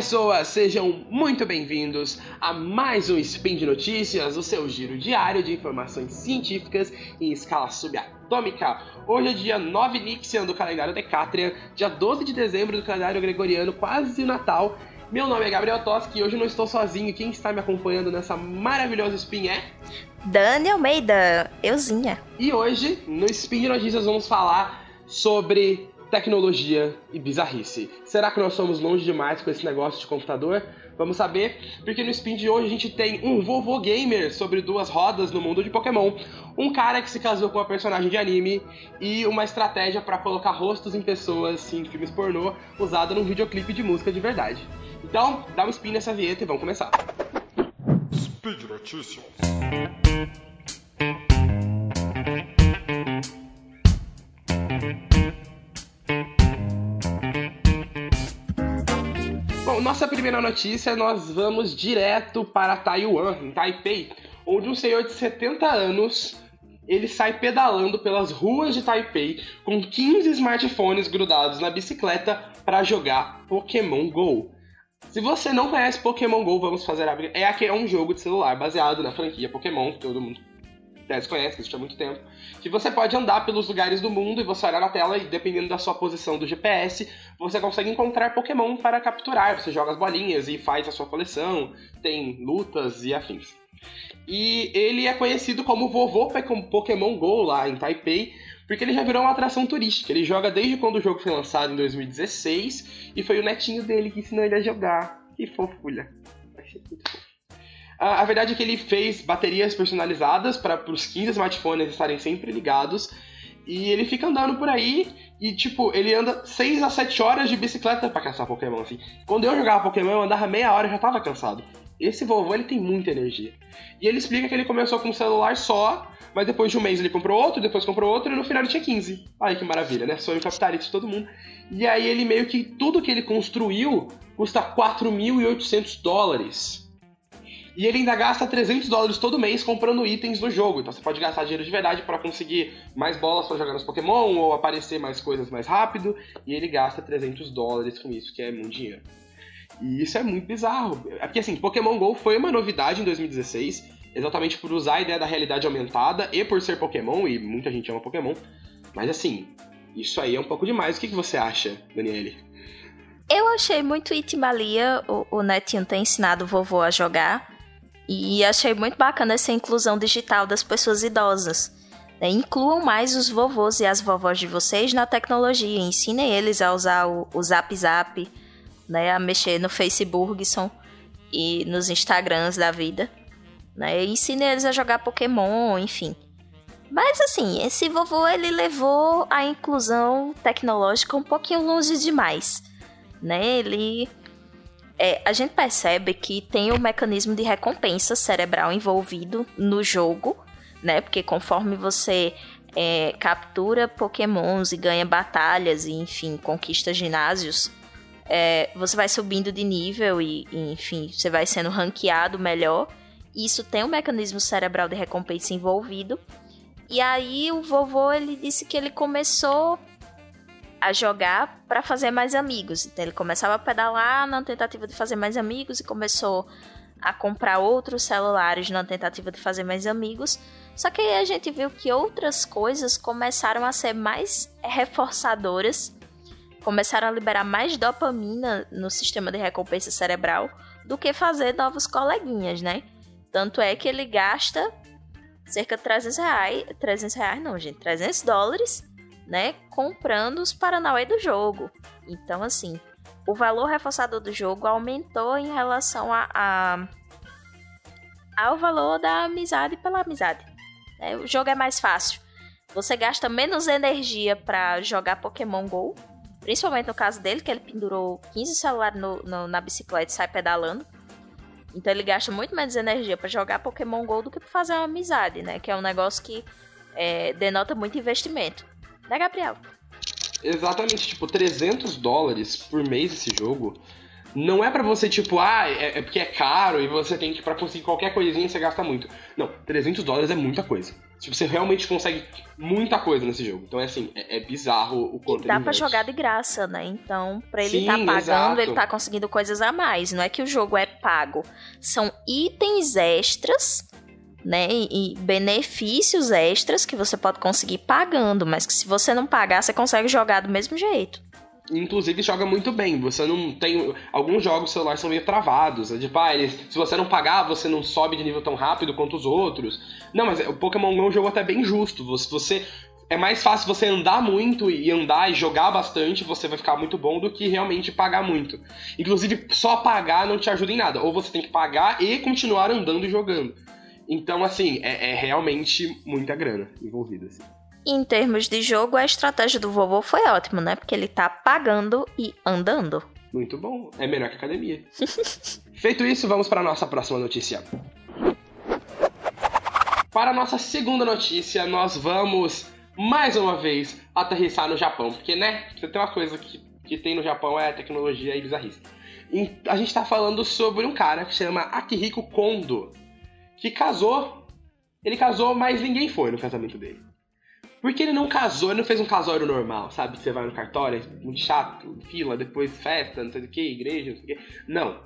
pessoas, sejam muito bem-vindos a mais um Spin de Notícias, o seu giro diário de informações científicas em escala subatômica. Hoje é dia 9 Nixian do calendário Decatrian, dia 12 de dezembro do calendário gregoriano, quase Natal. Meu nome é Gabriel Toski e hoje não estou sozinho. Quem está me acompanhando nessa maravilhosa Spin é... Dani Almeida, euzinha. E hoje, no Spin de Notícias, vamos falar sobre tecnologia e bizarrice. Será que nós somos longe demais com esse negócio de computador? Vamos saber, porque no spin de hoje a gente tem um vovô gamer sobre duas rodas no mundo de Pokémon, um cara que se casou com uma personagem de anime e uma estratégia para colocar rostos em pessoas em filmes pornô usada num videoclipe de música de verdade. Então, dá um spin nessa vinheta e vamos começar. Speed Notícias. Nossa primeira notícia, nós vamos direto para Taiwan, em Taipei, onde um senhor de 70 anos ele sai pedalando pelas ruas de Taipei com 15 smartphones grudados na bicicleta para jogar Pokémon Go. Se você não conhece Pokémon Go, vamos fazer a... é, é um jogo de celular baseado na franquia Pokémon, que todo mundo Tess conhece, que existe há muito tempo, que você pode andar pelos lugares do mundo e você olhar na tela e dependendo da sua posição do GPS, você consegue encontrar Pokémon para capturar. Você joga as bolinhas e faz a sua coleção, tem lutas e afins. E ele é conhecido como vovô Pokémon Go lá em Taipei, porque ele já virou uma atração turística. Ele joga desde quando o jogo foi lançado em 2016 e foi o netinho dele que ensinou ele a jogar. Que fofulha. Achei muito fofo. A, a verdade é que ele fez baterias personalizadas para os 15 smartphones estarem sempre ligados. E ele fica andando por aí e, tipo, ele anda 6 a 7 horas de bicicleta para caçar Pokémon, assim. Quando eu jogava Pokémon, eu andava meia hora e já tava cansado. Esse vovô, ele tem muita energia. E ele explica que ele começou com um celular só, mas depois de um mês ele comprou outro, depois comprou outro, e no final ele tinha 15. Ai, que maravilha, né? Sonho capitalista de todo mundo. E aí ele meio que, tudo que ele construiu custa 4.800 dólares. E ele ainda gasta 300 dólares todo mês comprando itens no jogo. Então você pode gastar dinheiro de verdade para conseguir mais bolas para jogar nos Pokémon ou aparecer mais coisas mais rápido. E ele gasta 300 dólares com isso, que é muito dinheiro. E isso é muito bizarro. É porque assim, Pokémon GO foi uma novidade em 2016, exatamente por usar a ideia da realidade aumentada e por ser Pokémon, e muita gente ama Pokémon. Mas assim, isso aí é um pouco demais. O que, que você acha, Daniele? Eu achei muito itimalia o, o Netinho ter ensinado o vovô a jogar. E achei muito bacana essa inclusão digital das pessoas idosas. Né? Incluam mais os vovôs e as vovós de vocês na tecnologia. Ensinem eles a usar o, o Zap Zap, né? a mexer no Facebook e nos Instagrams da vida. Né? Ensinem eles a jogar Pokémon, enfim. Mas assim, esse vovô ele levou a inclusão tecnológica um pouquinho longe demais. Né? Ele é, a gente percebe que tem o mecanismo de recompensa cerebral envolvido no jogo, né? Porque conforme você é, captura pokémons e ganha batalhas e, enfim, conquista ginásios, é, você vai subindo de nível e, e, enfim, você vai sendo ranqueado melhor. Isso tem um mecanismo cerebral de recompensa envolvido. E aí o vovô ele disse que ele começou a jogar para fazer mais amigos. Então ele começava a pedalar na tentativa de fazer mais amigos e começou a comprar outros celulares na tentativa de fazer mais amigos. Só que aí a gente viu que outras coisas começaram a ser mais reforçadoras, começaram a liberar mais dopamina no sistema de recompensa cerebral do que fazer novos coleguinhas, né? Tanto é que ele gasta cerca de 300 reais, 300 reais não, gente, 300 dólares né, comprando os Paranauê do jogo. Então, assim, o valor reforçado do jogo aumentou em relação a, a ao valor da amizade pela amizade. É, o jogo é mais fácil. Você gasta menos energia para jogar Pokémon GO, principalmente no caso dele, que ele pendurou 15 celulares no, no, na bicicleta e sai pedalando. Então ele gasta muito menos energia para jogar Pokémon GO do que para fazer uma amizade, né? Que é um negócio que é, denota muito investimento. Né, Gabriel? Exatamente, tipo, 300 dólares por mês esse jogo. Não é para você, tipo, ah, é, é, porque é caro e você tem que, pra conseguir qualquer coisinha, você gasta muito. Não, 300 dólares é muita coisa. Tipo, você realmente consegue muita coisa nesse jogo. Então é assim, é, é bizarro o quanto e dá pra jogar de graça, né? Então, pra ele Sim, tá pagando, exato. ele tá conseguindo coisas a mais. Não é que o jogo é pago. São itens extras, né? E, benefícios extras que você pode conseguir pagando. Mas que se você não pagar, você consegue jogar do mesmo jeito. Inclusive joga muito bem. Você não tem. Alguns jogos celular são meio travados. É tipo, ah, eles- se você não pagar, você não sobe de nível tão rápido quanto os outros. Não, mas o Pokémon Go é um jogo até bem justo. Você- é mais fácil você andar muito e andar e jogar bastante, você vai ficar muito bom do que realmente pagar muito. Inclusive, só pagar não te ajuda em nada. Ou você tem que pagar e continuar andando e jogando. Então, assim, é, é realmente muita grana envolvida. Assim. Em termos de jogo, a estratégia do vovô foi ótima, né? Porque ele tá pagando e andando. Muito bom. É melhor que academia. Feito isso, vamos para a nossa próxima notícia. Para a nossa segunda notícia, nós vamos mais uma vez aterrissar no Japão. Porque, né? Você tem uma coisa que, que tem no Japão é tecnologia e bizarrice. E a gente tá falando sobre um cara que chama Akihiko Kondo. Que casou. Ele casou, mas ninguém foi no casamento dele. Porque ele não casou, ele não fez um casório normal, sabe? Você vai no cartório, é muito chato, fila, depois festa, não sei o que, igreja, não sei o que. Não.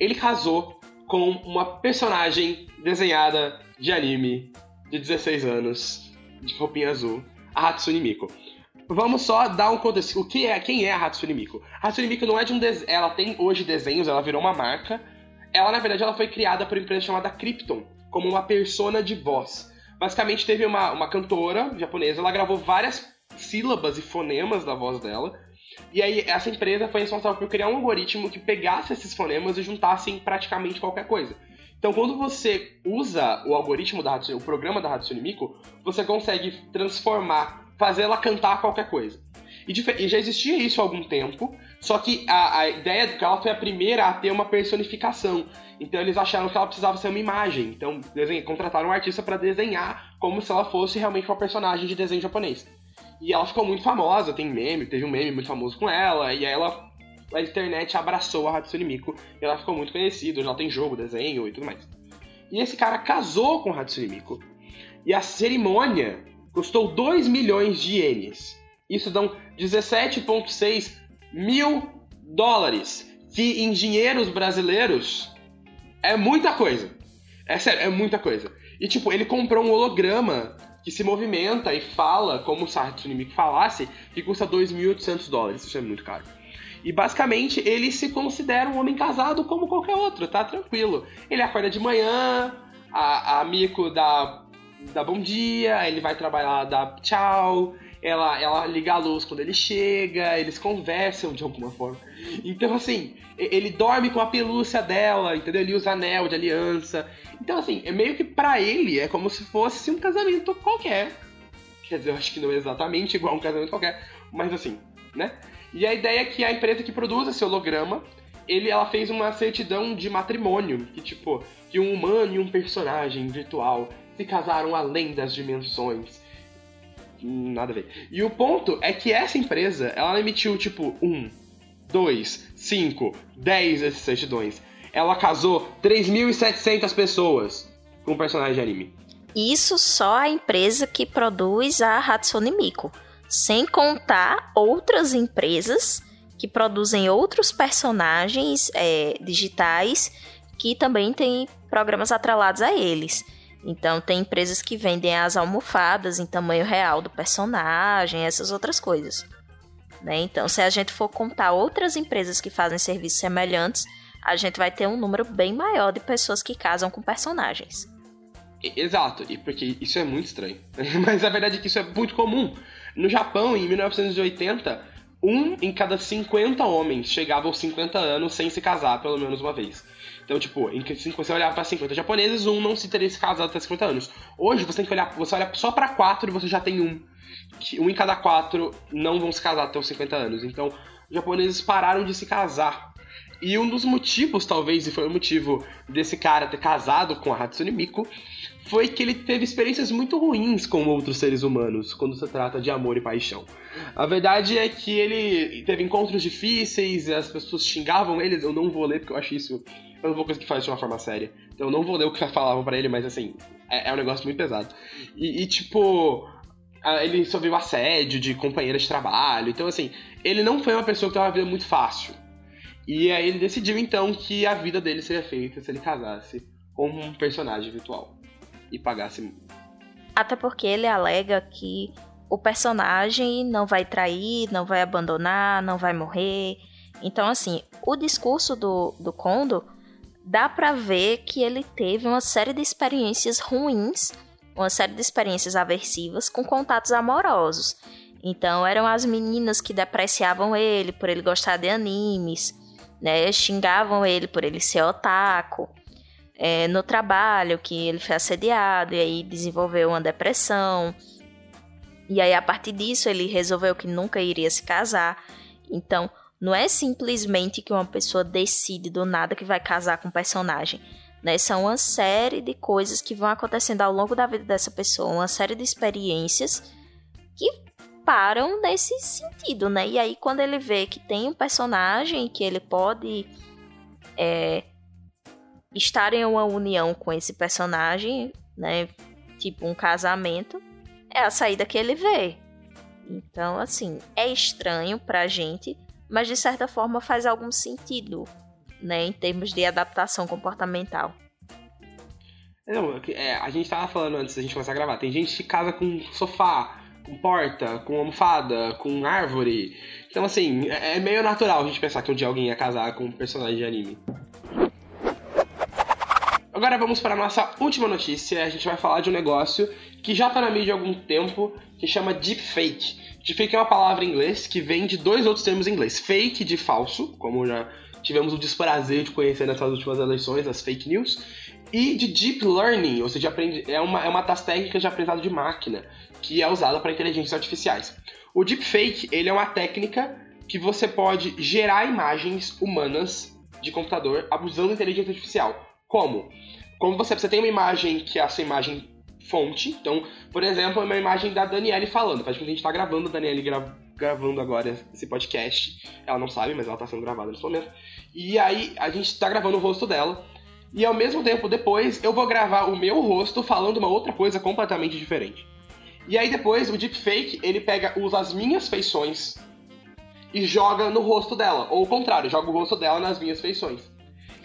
Ele casou com uma personagem desenhada de anime de 16 anos, de roupinha azul, a Hatsune Miku. Vamos só dar um contexto. O que é, quem é a Hatsune Miku? A Hatsune Miku não é de um desenho, ela tem hoje desenhos, ela virou uma marca. Ela na verdade ela foi criada por uma empresa chamada Krypton, como uma persona de voz. Basicamente teve uma, uma cantora japonesa, ela gravou várias sílabas e fonemas da voz dela. E aí essa empresa foi responsável por criar um algoritmo que pegasse esses fonemas e juntasse em praticamente qualquer coisa. Então quando você usa o algoritmo da Hatsune, o programa da Hatsune Miku, você consegue transformar, fazer ela cantar qualquer coisa. E, e já existia isso há algum tempo, só que a, a ideia de que ela foi a primeira a ter uma personificação. Então eles acharam que ela precisava ser uma imagem. Então contrataram um artista para desenhar como se ela fosse realmente uma personagem de desenho japonês. E ela ficou muito famosa, tem meme, teve um meme muito famoso com ela, e aí ela. A internet abraçou a Hatsune Miku e ela ficou muito conhecida, já tem jogo, desenho e tudo mais. E esse cara casou com Hatsune Miku. E a cerimônia custou 2 milhões de ienes. Isso dão 17,6 mil dólares. Que em dinheiros brasileiros é muita coisa. É sério, é muita coisa. E tipo, ele comprou um holograma que se movimenta e fala como se Hatsune falasse, que custa 2.800 dólares. Isso é muito caro. E basicamente ele se considera um homem casado como qualquer outro, tá tranquilo. Ele acorda de manhã, a, a dá, dá bom dia, ele vai trabalhar, dá tchau, ela, ela liga a luz quando ele chega, eles conversam de alguma forma. Então, assim, ele dorme com a pelúcia dela, entendeu? Ele usa anel de aliança. Então, assim, é meio que pra ele é como se fosse um casamento qualquer. Quer dizer, eu acho que não é exatamente igual a um casamento qualquer, mas assim, né? E a ideia é que a empresa que produz esse holograma, ele, ela fez uma certidão de matrimônio, que tipo, que um humano e um personagem virtual se casaram além das dimensões. Nada a ver. E o ponto é que essa empresa, ela emitiu tipo um, dois, cinco, dez desses certidões. Ela casou 3.700 pessoas com personagem de anime. Isso só a empresa que produz a Hatsune Miku. Sem contar outras empresas que produzem outros personagens é, digitais que também têm programas atrelados a eles. Então, tem empresas que vendem as almofadas em tamanho real do personagem, essas outras coisas. Né? Então, se a gente for contar outras empresas que fazem serviços semelhantes, a gente vai ter um número bem maior de pessoas que casam com personagens. Exato, e porque isso é muito estranho. Mas a verdade é que isso é muito comum. No Japão, em 1980, um em cada 50 homens chegava aos 50 anos sem se casar pelo menos uma vez. Então, tipo, em que você olhava para 50 japoneses, um não se teria se casado até 50 anos. Hoje você tem que olhar, você olha só para quatro e você já tem um. Que um em cada quatro não vão se casar até os 50 anos. Então, os japoneses pararam de se casar. E um dos motivos, talvez, e foi o motivo desse cara ter casado com a Hatsune Miku, foi que ele teve experiências muito ruins com outros seres humanos quando se trata de amor e paixão. A verdade é que ele teve encontros difíceis, as pessoas xingavam eles, eu não vou ler porque eu acho isso. Eu não vou conseguir fazer de uma forma séria. Então eu não vou ler o que falavam pra ele, mas assim, É, é um negócio muito pesado. E, e tipo, ele sofreu assédio de companheiras de trabalho. Então, assim, ele não foi uma pessoa que teve uma vida muito fácil. E aí ele decidiu, então, que a vida dele seria feita se ele casasse com um personagem virtual. E pagasse. Até porque ele alega que o personagem não vai trair, não vai abandonar, não vai morrer. Então, assim, o discurso do, do Kondo dá para ver que ele teve uma série de experiências ruins, uma série de experiências aversivas com contatos amorosos. Então, eram as meninas que depreciavam ele por ele gostar de animes, né? Xingavam ele por ele ser otaku. É, no trabalho, que ele foi assediado e aí desenvolveu uma depressão. E aí, a partir disso, ele resolveu que nunca iria se casar. Então, não é simplesmente que uma pessoa decide do nada que vai casar com um personagem. Né? São uma série de coisas que vão acontecendo ao longo da vida dessa pessoa, uma série de experiências que param nesse sentido, né? E aí, quando ele vê que tem um personagem que ele pode é, estar em uma união com esse personagem, né? Tipo um casamento, é a saída que ele vê. Então, assim, é estranho pra gente, mas de certa forma faz algum sentido, né, em termos de adaptação comportamental. Não, é, a gente tava falando antes da gente começar a gravar, tem gente que casa com sofá, com porta, com almofada, com árvore. Então, assim, é, é meio natural a gente pensar que um dia alguém ia casar com um personagem de anime. Agora vamos para a nossa última notícia. A gente vai falar de um negócio que já está na mídia há algum tempo, que chama deepfake. Deepfake é uma palavra em inglês que vem de dois outros termos em inglês. Fake de falso, como já tivemos o desprazer de conhecer nessas últimas eleições, as fake news, e de deep learning, ou seja, é uma, é uma das técnicas de aprendizado de máquina que é usada para inteligências artificiais. O deepfake ele é uma técnica que você pode gerar imagens humanas de computador abusando da inteligência artificial. Como? Como você, você tem uma imagem que é a sua imagem fonte, então, por exemplo, é uma imagem da Daniele falando. Praticamente a gente está gravando a Daniele gra gravando agora esse podcast. Ela não sabe, mas ela está sendo gravada nesse momento. E aí a gente está gravando o rosto dela. E ao mesmo tempo, depois, eu vou gravar o meu rosto falando uma outra coisa completamente diferente. E aí depois, o deepfake, ele pega, usa as minhas feições e joga no rosto dela. Ou o contrário, joga o rosto dela nas minhas feições.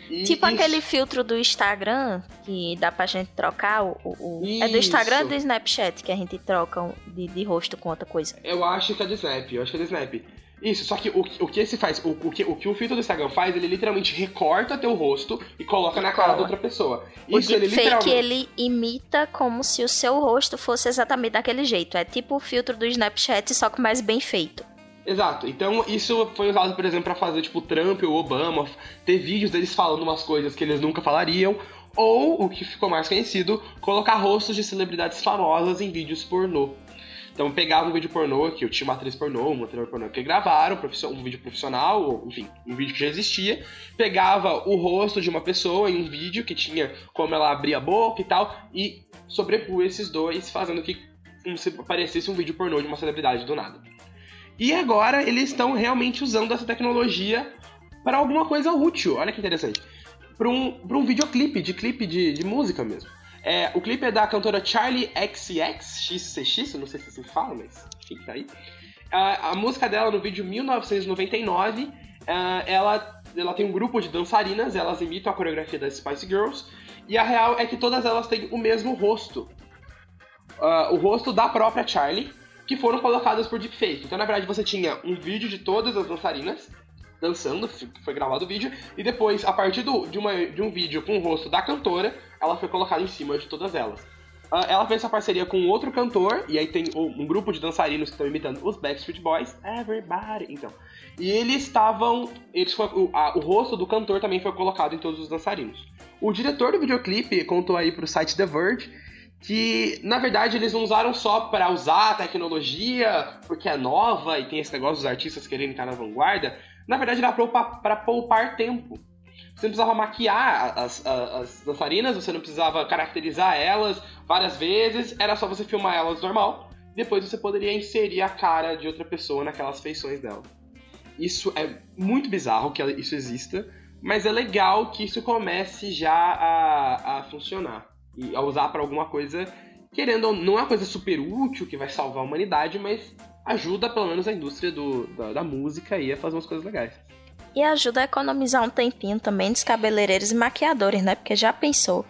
E tipo isso... aquele filtro do Instagram que dá pra gente trocar o. o... É do Instagram ou do Snapchat que a gente troca de, de rosto com outra coisa? Eu acho que é do Snap, eu acho que é do Snap. Isso, só que o, o que esse faz, o, o, que, o que o filtro do Instagram faz, ele literalmente recorta teu rosto e coloca na cara da outra pessoa. Isso o ele literalmente... ele imita como se o seu rosto fosse exatamente daquele jeito. É tipo o filtro do Snapchat, só que mais bem feito. Exato. Então isso foi usado, por exemplo, para fazer tipo Trump ou Obama ter vídeos deles falando umas coisas que eles nunca falariam, ou o que ficou mais conhecido, colocar rostos de celebridades famosas em vídeos pornô. Então pegava um vídeo pornô, que eu tinha uma atriz pornô, um ator pornô que gravaram, um vídeo profissional, ou, enfim, um vídeo que já existia, pegava o rosto de uma pessoa em um vídeo que tinha como ela abria a boca e tal, e sobrepunha esses dois, fazendo que como se parecesse um vídeo pornô de uma celebridade do nada. E agora eles estão realmente usando essa tecnologia para alguma coisa útil. Olha que interessante. Para um, um videoclipe, de clipe de, de música mesmo. É, o clipe é da cantora Charlie XX, XCX, não sei se se fala, mas enfim, tá aí. a música dela no vídeo 1999, uh, ela, ela tem um grupo de dançarinas, elas imitam a coreografia das Spice Girls, e a real é que todas elas têm o mesmo rosto. Uh, o rosto da própria Charlie, que foram colocadas por deepfake. Então, na verdade, você tinha um vídeo de todas as dançarinas dançando, foi gravado o vídeo, e depois, a partir do, de, uma, de um vídeo com o rosto da cantora, ela foi colocada em cima de todas elas. Uh, ela fez essa parceria com outro cantor, e aí tem um grupo de dançarinos que estão imitando os Backstreet Boys, Everybody, então. E eles estavam. Eles foi, o, a, o rosto do cantor também foi colocado em todos os dançarinos. O diretor do videoclipe contou aí pro site The Verge que na verdade eles não usaram só para usar a tecnologia porque é nova e tem esse negócio dos artistas querendo estar na vanguarda. Na verdade era para poupar tempo. Você não precisava maquiar as, as, as, dançarinas, você não precisava caracterizar elas várias vezes, era só você filmar elas normal. Depois você poderia inserir a cara de outra pessoa naquelas feições dela. Isso é muito bizarro que isso exista, mas é legal que isso comece já a, a funcionar. E a usar para alguma coisa, querendo ou não é uma coisa super útil que vai salvar a humanidade, mas ajuda pelo menos a indústria do, da, da música aí a fazer umas coisas legais. E ajuda a economizar um tempinho também dos cabeleireiros e maquiadores, né? Porque já pensou.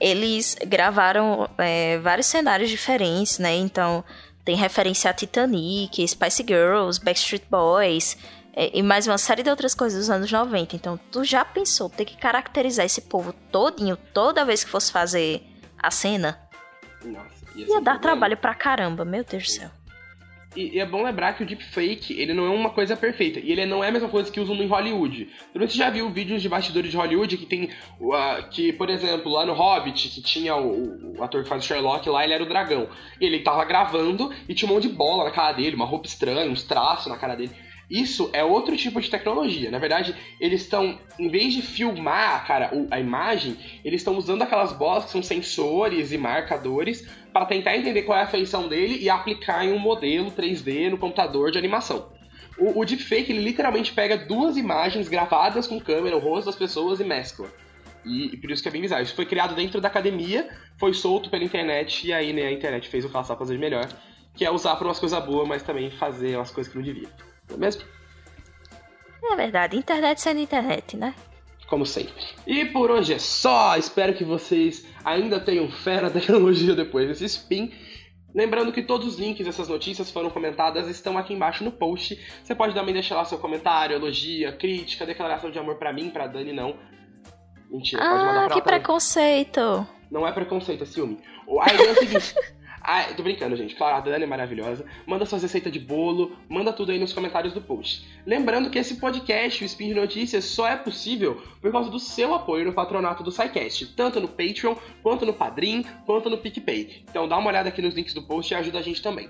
Eles gravaram é, vários cenários diferentes, né? Então tem referência a Titanic, Spice Girls, Backstreet Boys e mais uma série de outras coisas dos anos 90. Então tu já pensou ter que caracterizar esse povo todinho toda vez que fosse fazer a cena? Nossa, ia, ia dar trabalho pra caramba, meu Deus do céu. E, e, é bom lembrar que o deepfake, ele não é uma coisa perfeita. E ele não é a mesma coisa que usam no Hollywood. Você já viu vídeos de bastidores de Hollywood que tem... Uh, que, por exemplo, lá no Hobbit, que tinha o, o, ator que faz o Sherlock lá, ele era o dragão. Ele tava gravando e tinha um monte de bola na cara dele, uma roupa estranha, uns traços na cara dele. Isso é outro tipo de tecnologia. Na verdade, eles estão, em vez de filmar, cara, a imagem, eles estão usando aquelas bolas que são sensores e marcadores para tentar entender qual é a feição dele e aplicar em um modelo 3D no computador de animação. O, o deepfake, ele literalmente pega duas imagens gravadas com câmera, o rosto das pessoas e mescla. E, e, por isso que é bem bizarro. Isso foi criado dentro da academia, foi solto pela internet, e aí né, a internet fez o que ela fazer melhor, que é usar para umas coisas boas, mas também fazer umas coisas que não devia. Não é mesmo? É verdade, internet sendo internet, né? Como sempre. E por hoje é só. Espero que vocês ainda tenham fé na tecnologia depois desse spin. Lembrando que todos os links dessas notícias foram comentadas estão aqui embaixo no post. Você pode também deixar lá seu comentário, elogia, crítica, declaração de amor para mim, para Dani não. Mentira, ah, pode mandar pra que preconceito. Não é preconceito, é ciúme. A ideia é o seguinte. Ah, tô brincando, gente. Claro, a Dani é maravilhosa. Manda suas receitas de bolo, manda tudo aí nos comentários do post. Lembrando que esse podcast, o Spin de Notícias, só é possível por causa do seu apoio no patronato do SciCast, tanto no Patreon, quanto no Padrim, quanto no PicPay. Então dá uma olhada aqui nos links do post e ajuda a gente também.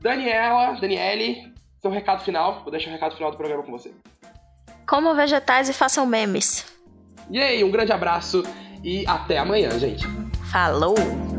Daniela, Daniele, seu recado final. Vou deixar o recado final do programa com você. Como vegetais e façam memes. E aí, um grande abraço e até amanhã, gente. Falou!